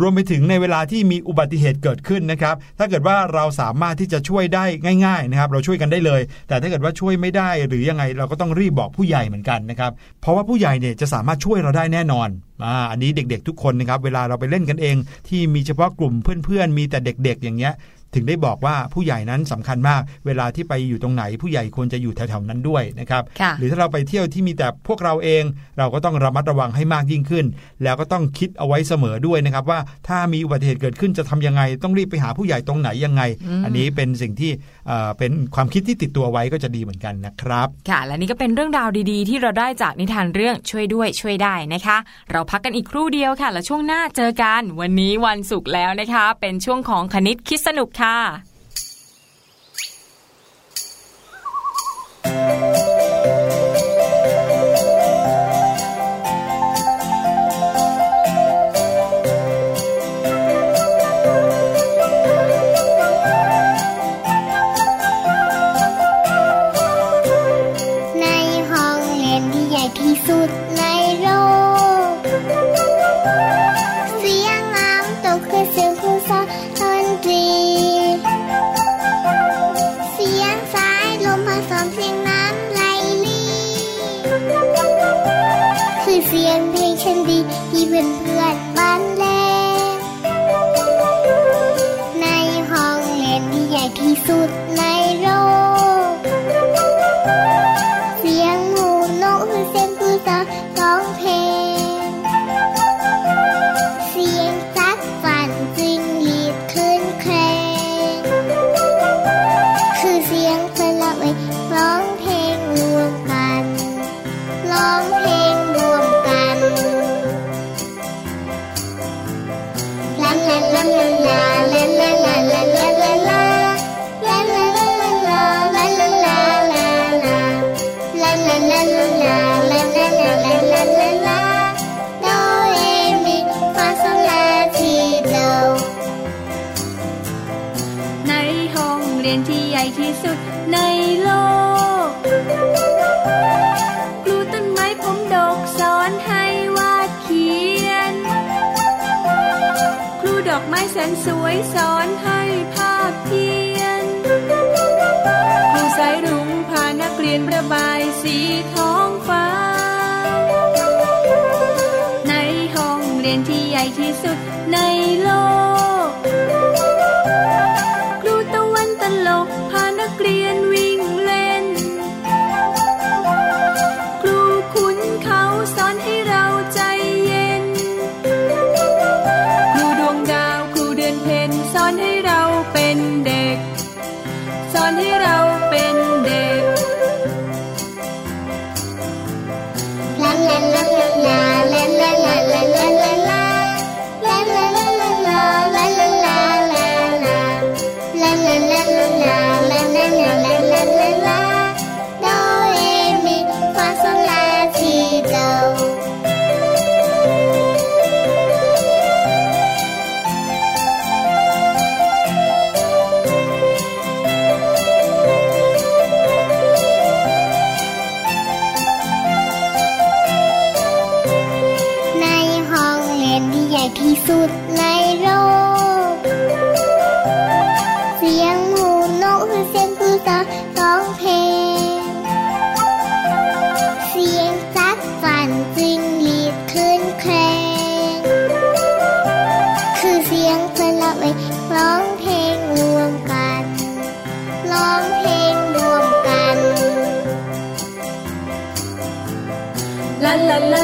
รวมไปถึงในเวลาที่มีอุบัติเหตุเกิดขึ้นนะครับ ถ้าเกิดว่าเราสามารถที่จะช่วยได้ง่าย ๆนะครับ เราช่วยกันได้เลย แต่ถ้าเกิดว่าช่วยไม่ได้หรือยังไงเราก็ต้องรีบบอกผู้ใหญ่เหมือนกันนะครับ เพราะว่าผู้ใหญ่เนี่ยจะสามารถช่วยเราได้แน่นอนอ่าอันนี้เด็กๆทุกคนนะครับ เวลาเราไปเล่นกันเอง ที่มีเฉพาะกลุ่มเพื่อนๆ มีแต่เด็กๆ อย่างเงี้ย ถึงได้บอกว่าผู้ใหญ่นั้นสำคัญมาก เวลาที่ไปอยู่ตรงไหน ผู้ใหญ่ควรจะอยู่แถวๆนั้นด้วยนะครับค่ะหรือถ้าเราไปเที่ยวที่มีแต่พวกเราเอง เราก็ต้องระมัดระวังให้มากยิ่งขึ้น แล้วก็ต้องคิดเอาไว้เสมอด้วยนะครับ ว่าถ้ามีอุบัติเหตุเกิดขึ้นจะทำยังไง ต้องรีบไปหาผู้ใหญ่ตรงไหนยังไงอืมอันนี้เป็นสิ่งที่เอ่อเป็นความคิดที่ติดตัวไว้ก็จะดีเหมือนกันนะครับ ค่ะ และนี่ก็เป็นเรื่องราวดีๆ ที่เราได้จากนิทานเรื่องช่วยด้วยช่วยได้นะคะ เราพักกันอีกครู่เดียวค่ะ แล้วช่วงหน้าเจอกัน วันนี้วันศุกร์แล้วนะคะ เป็นช่วงของคณิตคิดสนุกค่ะ ที่สุดในโลกครูต้นไม้ผมดกสอนให้วาดเขียน ครูดอกไม้แสนสวยสอนให้ภาพเพียน ครูสายรุ้งพานักเรียนระบายสีท้องฟ้า ในห้องเรียนที่ใหญ่ที่สุดในโลก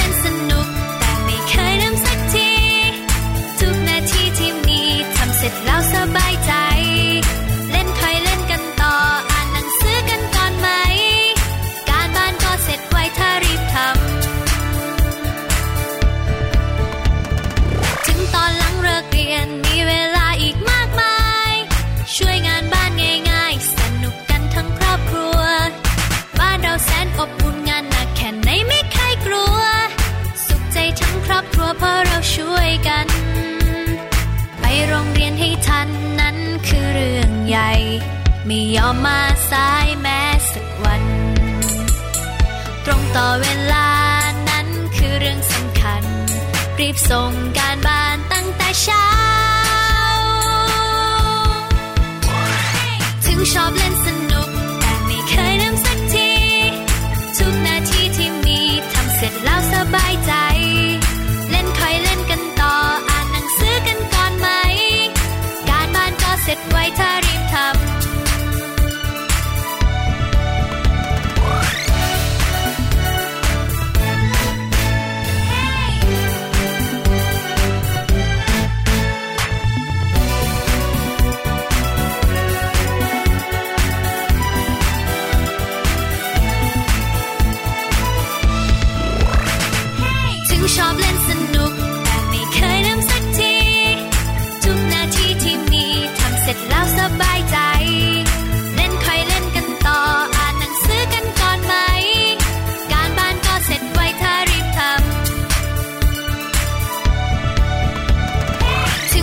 ถึงช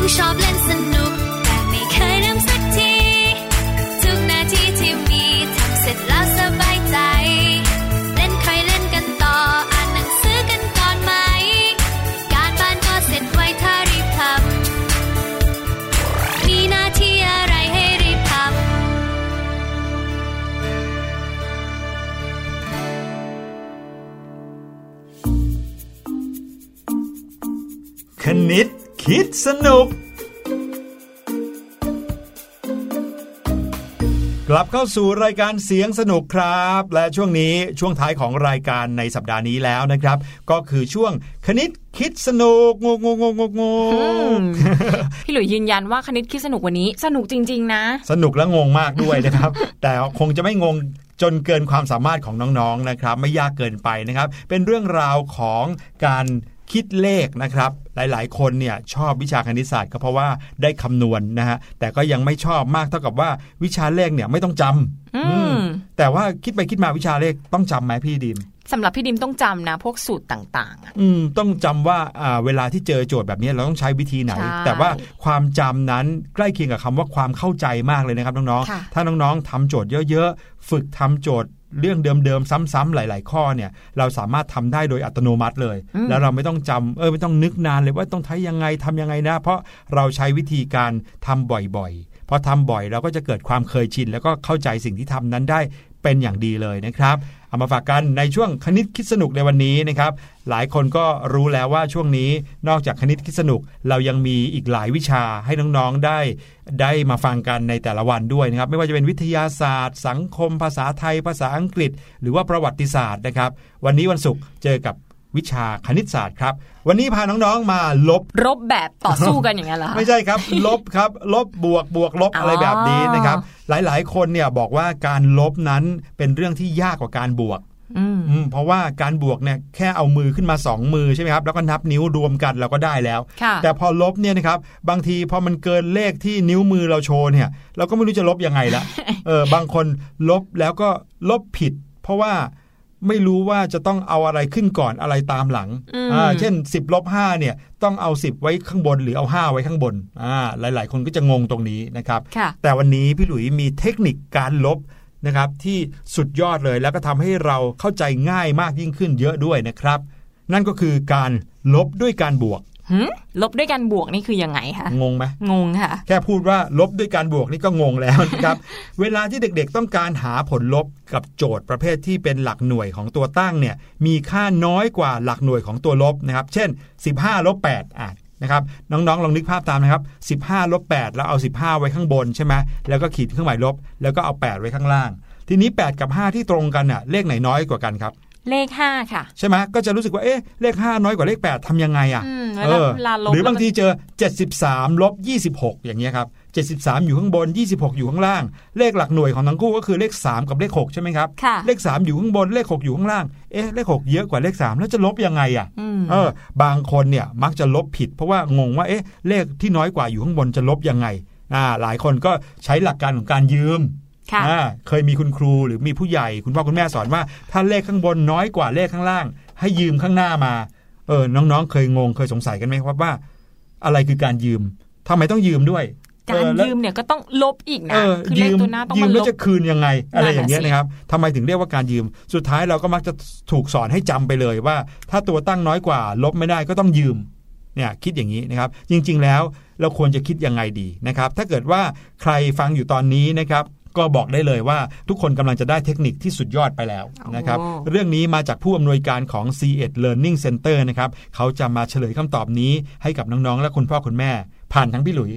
ำ สนุก กลับเข้าสู่รายการเสียงสนุกครับ และช่วงนี้ช่วงท้ายของรายการในสัปดาห์นี้แล้วนะครับ ก็คือช่วงคณิตคิดสนุกงงงงงงงพี่หลุยยืนยันว่าคณิตคิดสนุกวันนี้ สนุกจริง ๆ นะ สนุกและงงมากด้วยนะครับ แต่คงจะไม่งงจนเกินความสามารถของน้องๆนะครับ ไม่ยากเกินไปนะครับ เป็นเรื่องราวของการ คิดเลขนะครับ หลายๆ คนเนี่ยชอบวิชาคณิตศาสตร์ก็เพราะว่าได้คำนวณนะฮะแต่ก็ยังไม่ชอบมากเท่ากับว่าวิชาเลขเนี่ยไม่ต้องจำอืมอืมแต่ว่าคิดไปคิดมาวิชาเลขต้องจำไหมพี่ดิมสำหรับพี่ดิมต้องจำนะ พวกสูตรต่างๆอะอืมต้องจำว่าอ่าเวลาที่เจอโจทย์แบบนี้เราต้องใช้วิธีไหนใช่แต่ว่าความจำนั้นใกล้เคียงกับคำว่าความเข้าใจมากเลยนะครับน้องค่ะๆถ้าน้องๆทำโจทย์เยอะๆ ฝึกทำโจทย์ เรื่องเดิมๆซ้ำๆหลาย ๆ ข้อเนี่ยเราสามารถทำได้โดยอัตโนมัติเลยอืมแล้วเราไม่ต้องจำเออไม่ต้องนึกนานเลยว่าต้องใช้ยังไงทำยังไงนะ เพราะเราใช้วิธีการทำบ่อยๆพอทำบ่อยเราก็จะเกิดความเคยชิน แล้วก็เข้าใจสิ่งที่ทำนั้นได้เป็นอย่างดีเลยนะครับ เอามาฝากกันในช่วงคณิตคิดสนุกในวันนี้นะครับ หลายคนก็รู้แล้วว่าช่วงนี้นอกจากคณิตคิดสนุก เรายังมีอีกหลายวิชาให้น้องๆได้ ได้มาฟังกันในแต่ละวันด้วยนะครับ ไม่ว่าจะเป็นวิทยาศาสตร์ สังคม ภาษาไทย ภาษาอังกฤษ หรือว่าประวัติศาสตร์นะครับ วันนี้วันศุกร์เจอกับ วิชาคณิตศาสตร์ครับ วันนี้พาน้องๆมาลบรบแบบต่อสู้กันอย่างนั้นเหรอคะไม่ใช่ครับ ลบครับ ลบบวกบวกลบอ๋อออะไรแบบนี้นะครับ หลายๆ คนเนี่ยบอกว่าการลบนั้นเป็นเรื่องที่ยากกว่าการบวกอืมอืมเพราะว่าการบวกเนี่ยแค่เอามือขึ้นมา 2 มือใช่ไหมครับแล้วก็นับนิ้วรวมกันเราก็ได้แล้วค่ะแต่พอลบเนี่ยนะครับบางทีพอมันเกินเลขที่นิ้วมือเราโชว์เนี่ยเราก็ไม่รู้จะลบยังไงละเออบางคนลบแล้วก็ลบผิด เพราะว่า ไม่รู้ว่าจะต้องเอาอะไรขึ้นก่อนอะไรตามหลังอืมอ่าเช่น 10ลบ5เนี่ยต้องเอา 10 ไว้ข้างบนหรือเอา 5 ไว้ข้างบนอ่าหลาย ๆ คนก็จะงงตรงนี้นะครับค่ะแต่วันนี้พี่หลุยมีเทคนิคการลบนะครับที่สุดยอดเลยแล้วก็ทำให้เราเข้าใจง่ายมากยิ่งขึ้นเยอะด้วยนะครับ นั่นก็คือการลบด้วยการบวกหืม ลบด้วยกันบวกนี่คือยังไงคะงงไหมงงค่ะ แค่พูดว่าลบด้วยการบวกนี่ก็งงแล้วนะครับ เวลาที่เด็กๆต้องการหาผลลบกับโจทย์ประเภทที่เป็นหลักหน่วยของตัวตั้งเนี่ย มีค่าน้อยกว่าหลักหน่วยของตัวลบนะครับ เช่น 15ลบ8อะนะครับน้องๆลองนึกภาพตามนะครับ 15ลบ8แล้วเอา 15 ไว้ข้างบนใช่ไหมแล้วก็ขีดเครื่องหมายลบ แล้วก็เอา 8 ไว้ข้างล่าง ทีนี้ 8 กับ 5 ที่ตรงกันน่ะเลขไหนน้อยกว่ากันครับ เลขห้าค่ะ ใช่ไหมก็จะรู้สึกว่าเอ๊ะเลข 5 น้อยกว่าเลข 8ทำยังไงอะอืมเออเวลาลบหรือบางแล้วก็ทีเจอ 73ลบ26 อย่างเงี้ยครับ73 อยู่ข้างบน 26 อยู่ข้างล่าง เลขหลักหน่วยของทั้งคู่ก็คือเลข 3 กับเลข 6 ใช่ไหมครับค่ะเลข 3 อยู่ข้างบน เลข 6 อยู่ข้างล่าง เอ๊ะ เลข 6 เยอะกว่าเลข 3 แล้วจะลบยังไงอะอืมเออ บางคนเนี่ยมักจะลบผิด เพราะว่างงว่า เอ๊ะ เลขที่น้อยกว่าอยู่ข้างบนจะลบยังไง อ่า หลายคนก็ใช้หลักการของการยืมค่ะอ่า เคยมีคุณครูหรือมีผู้ใหญ่ คุณพ่อคุณแม่สอนว่า ถ้าเลขข้างบนน้อยกว่าเลขข้างล่าง ให้ยืมข้างหน้ามา เออ น้องๆ เคยงงเคยสงสัยกันไหมครับว่า อะไรคือการยืมทำไมต้องยืมด้วย การเออแล้วยืมเนี่ยก็ต้องลบอีกเอนะอคือเลยืขมตัวหน้าต้องยืมามลแล้วบจะคืนยังไง อะไรอย่างเงี้ยนั่นน่ะสินะครับทำไมถึงเรียกว่าการยืม สุดท้ายเราก็มักจะถูกสอนให้จำไปเลยว่า ถ้าตัวตั้งน้อยกว่า ลบไม่ได้ก็ต้องยืมเนี่ยคิดอย่างนี้นะครับ จริง ๆ แล้วเราควรจะคิดยังไงดีนะครับ ถ้าเกิดว่าใครฟังอยู่ตอนนี้นะครับก็บอกได้เลยว่าทุกคนกำลังจะได้เทคนิคที่สุดยอดไปแล้วนะครับโอ้เรื่องนี้มาจากผู้อำนวยการของ c ีเอ็ด Learning Center นะครับเขาจะมาเฉลยคำตอบนี้ให้กับน้องๆ และคุณพ่อคุณแม่ ผ่านทั้งพี่หลุย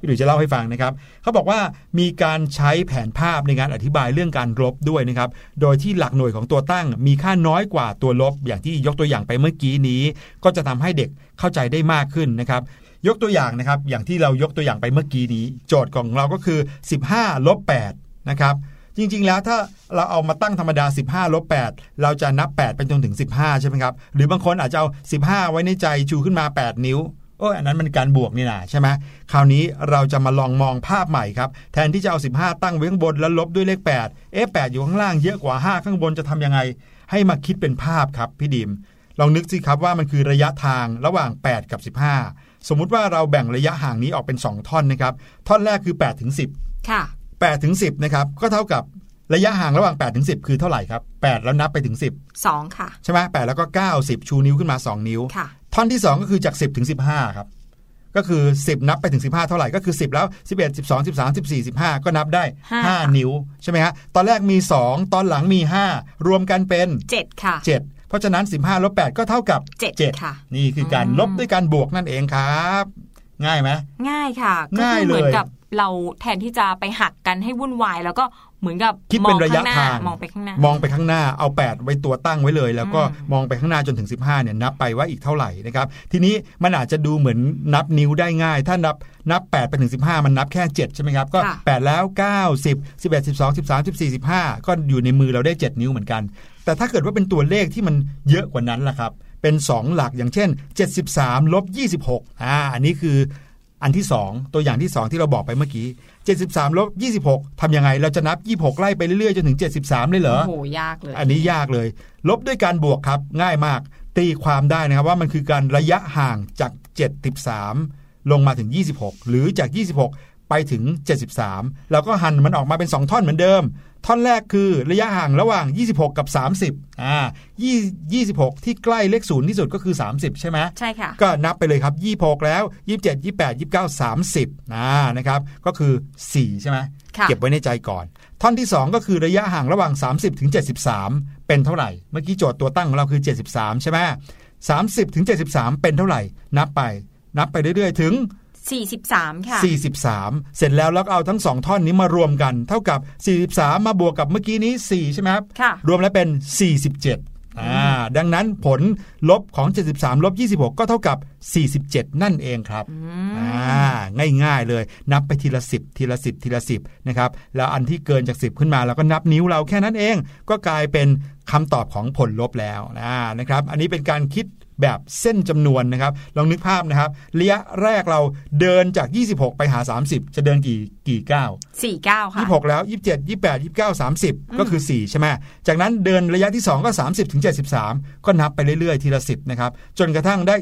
พี่หลุยจะเล่าให้ฟังนะครับเขาบอกว่ามีการใช้แผนภาพในการอธิบายเรื่องการลบด้วยนะครับโดยที่หลักหน่วยของตัวตั้ง มีค่าน้อยกว่าตัวลบ อย่างที่ยกตัวอย่างไปเมื่อกี้นี้ ก็จะทำให้เด็กเข้าใจได้มากขึ้นนะครับ ยกตัวอย่างนะครับ อย่างที่เรายกตัวอย่างไปเมื่อกี้นี้ โจทย์ของเราก็คือ 15ลบ8นะครับจริง ๆ แล้วถ้าเราเอามาตั้งธรรมดา 15ลบ8เราจะนับ 8 ไปจนถึง 15 ใช่ไหมครับ หรือบางคนอาจจะเอา 15 ไว้ในใจชูขึ้นมา 8 นิ้วโอ้ยอันนั้นมันการบวกนี่นะใช่ไหมคราวนี้เราจะมาลองมองภาพใหม่ครับ แทนที่จะเอา 15 ตั้งไว้ข้างบนแล้วลบด้วยเลข 8 เอ๊ะ8อยู่ข้างล่างเยอะกว่า 5 ข้างบนจะทำยังไง ให้มาคิดเป็นภาพครับพี่ดิมลองนึกสิครับว่ามันคือระยะทางระหว่าง 8 กับ 15 สมมุติว่าเราแบ่งระยะห่างนี้ออกเป็น 2 ท่อนนะครับ ท่อนแรกคือ8ถึง10ค่ะ8ถึง10นะครับก็เท่ากับระยะห่างระหว่าง8ถึง10 คือเท่าไหร่ครับ 8 แล้วนับไปถึง 10สองค่ะ ใช่ไหม8แล้วก็ 9 10 ชูนิ้วขึ้นมา 2 นิ้วค่ะท่อนที่ 2 ก็คือจาก 10 ถึง 15 ครับ ก็คือ 10 นับไปถึง 15 เท่าไหร่ก็คือ 10 แล้ว 11 12 13 14 15 ก็นับได้ห้า5นิ้ว ใช่ไหมฮะตอนแรกมี 2 ตอนหลังมี 5 รวมกันเป็นเจ็ดค่ะ 7 เพราะฉะนั้น 15ลบ8ก็เท่ากับเจ็ด7ค่ะ นี่คือการอืมลบด้วยการบวกนั่นเองครับ ง่ายไหมง่ายค่ะก็ง่ายคือเหมือนเลยกับเราแทนที่จะไปหักกันให้วุ่นวาย แล้วก็เหมือนกับคิดเป็นระยะมองทาข้งงหน้มองไปข้างหน้ามองไปข้างหน้าเอา 8 ไว้ตัวตั้งไว้เลย แล้วก็อืมมองไปข้างหน้าจนถึง 15เนี่ยนับไปว่าอีกเท่าไหร่นะครับทีนี้มันอาจจะดูเหมือนนับนิ้วได้ง่าย ถ้านับนับ 8 ไปถึง 15 มันนับแค่ 7 ใช่ไหมครับ ก็ค่ะ8แล้ว 9 10 11 12 13 14 15 ก็อยู่ในมือเราได้ 7 นิ้วเหมือนกัน แต่ถ้าเกิดว่าเป็นตัวเลขที่มันเยอะกว่านั้นล่ะครับ เป็น 2 หลักอย่างเช่น 73ลบ26อ่าอันนี้คืออันที่ 2 ตัวอย่างที่ 2 ที่เราบอกไปเมื่อกี้ 73ลบ26ทำยังไงเราจะนับ 26 ไล่ไปเรื่อยๆจนถึง 73 เลยเหรอโอ้โหยากเลยอันนี้ยากเลย ลบด้วยการบวกครับง่ายมาก ตีความได้นะครับว่ามันคือการระยะห่างจาก 73 ลงมาถึง 26 หรือจาก 26 ไปถึง 73 แล้วก็หั่นมันออกมาเป็น 2 ท่อนเหมือนเดิม ท่อนแรกคือระยะห่างระหว่าง 26 กับ 30อ่า20 26 ที่ใกล้เลขศูนย์ที่สุดก็คือ 30 ใช่ไหมใช่ค่ะ ก็นับไปเลยครับ 26 แล้ว 27 28 29 30อ่านะครับก็คือ 4 ใช่ไหมค่ะเก็บไว้ในใจก่อน ท่อนที่ 2 ก็คือระยะห่างระหว่าง 30 ถึง 73 เป็นเท่าไหร่ เมื่อกี้โจทย์ตัวตั้งของเราคือ 73 ใช่ไหม30 ถึง 73 เป็นเท่าไหร่ นับไป นับไปเรื่อยๆ ถึง 43 ค่ะ 43 เสร็จแล้วแล้วก็เอาทั้ง 2 ท่อนนี้มารวมกัน เท่ากับ 43 มาบวกกับเมื่อกี้นี้ 4 ใช่ไหมครับค่ะรวมแล้วเป็น 47อ่าดังนั้นผลลบของ 73 ลบ 26 ก็เท่ากับ 47 นั่นเองครับอ่าง่ายๆเลย นับไปทีละ 10 ทีละ 10 ทีละ 10 นะครับ แล้วอันที่เกินจาก 10 ขึ้นมาเราก็นับนิ้วเราแค่นั้นเอง ก็กลายเป็น คำตอบของผลลบแล้วนะนะครับ อันนี้เป็นการคิดแบบเส้นจำนวนนะครับ ลองนึกภาพนะครับ ระยะแรกเราเดินจาก 26 ไปหา 30 จะเดินกี่กี่ก้าว49ค่ะ26 แล้ว 27 28 29 30 ก็คือ 4 ใช่ไหมจากนั้นเดินระยะที่ 2 ก็ 30 ถึง 73 ก็นับไปเรื่อยๆ ทีละ 10 นะครับ จนกระทั่งได้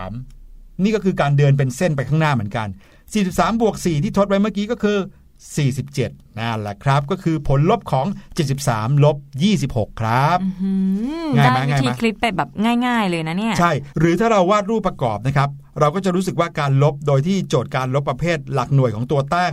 43 นี่ก็คือการเดินเป็นเส้นไปข้างหน้าเหมือนกัน 43 บวก 4 ที่ทดไว้เมื่อกี้ก็คือ 47นั่นแหละครับ ก็คือผลลบของ 73 ลบ 26 ครับอืมง่ายได้ไหมวิง่ายธีไหมคลิปไปแบบง่าย ๆ เลยนะเนี่ย ใช่ หรือถ้าเราวาดรูปประกอบนะครับ เราก็จะรู้สึกว่าการลบโดยที่โจทย์การลบประเภทหลักหน่วยของตัวตั้ง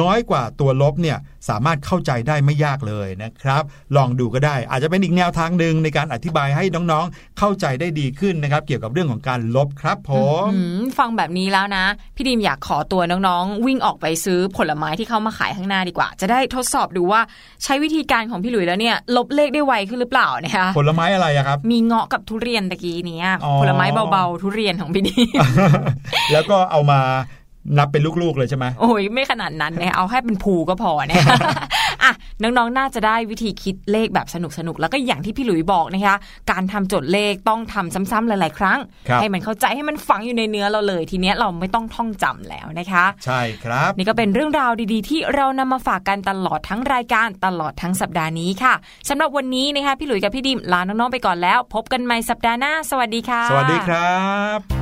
น้อยกว่าตัวลบเนี่ยสามารถเข้าใจได้ไม่ยากเลยนะครับ ลองดูก็ได้อาจจะเป็นอีกแนวทางหนึ่งในการอธิบายให้น้องๆ เข้าใจได้ดีขึ้นนะครับ เกี่ยวกับเรื่องของการลบครับผมอืมฟังแบบนี้แล้วนะ พี่ดีมอยากขอตัวน้องๆ วิ่งออกไปซื้อผลไม้ที่เขามาขายข้างหน้าดีกว่า จะได้ทดสอบดูว่าใช้วิธีการของพี่หลุยแล้วเนี่ยลบเลขได้ไวขึ้นหรือเปล่านะคะผลไม้อะไรอะครับ มีเงาะกับทุเรียนตะกี้เนี้ยอ๋อผลไม้เบาๆทุเรียนของพี่ดีแล้วก็เอามา นับเป็นลูกๆเลยใช่ไหมโอ้ยไม่ขนาดนั้นนะเอาแค่เป็นภูก็พอเนี่ยอะน้องๆ น่าจะได้วิธีคิดเลขแบบสนุกๆแล้วก็อย่างที่พี่หลุยบอกนะคะ การทำโจทย์เลขต้องทำซ้ำๆหลายๆ ครั้งครับให้มันเข้าใจให้มันฝังอยู่ในเนื้อเราเลย ทีเนี้ยเราไม่ต้องท่องจำแล้วนะคะ ใช่ครับ นี่ก็เป็นเรื่องราวดีๆ ที่เรานำมาฝากกันตลอดทั้งรายการตลอดทั้งสัปดาห์นี้ค่ะสำหรับวันนี้นะคะพี่หลุยกับพี่ดิมลาน้องๆไปก่อนแล้ว พบกันใหม่สัปดาห์หน้า สวัสดีค่ะ สวัสดีครับ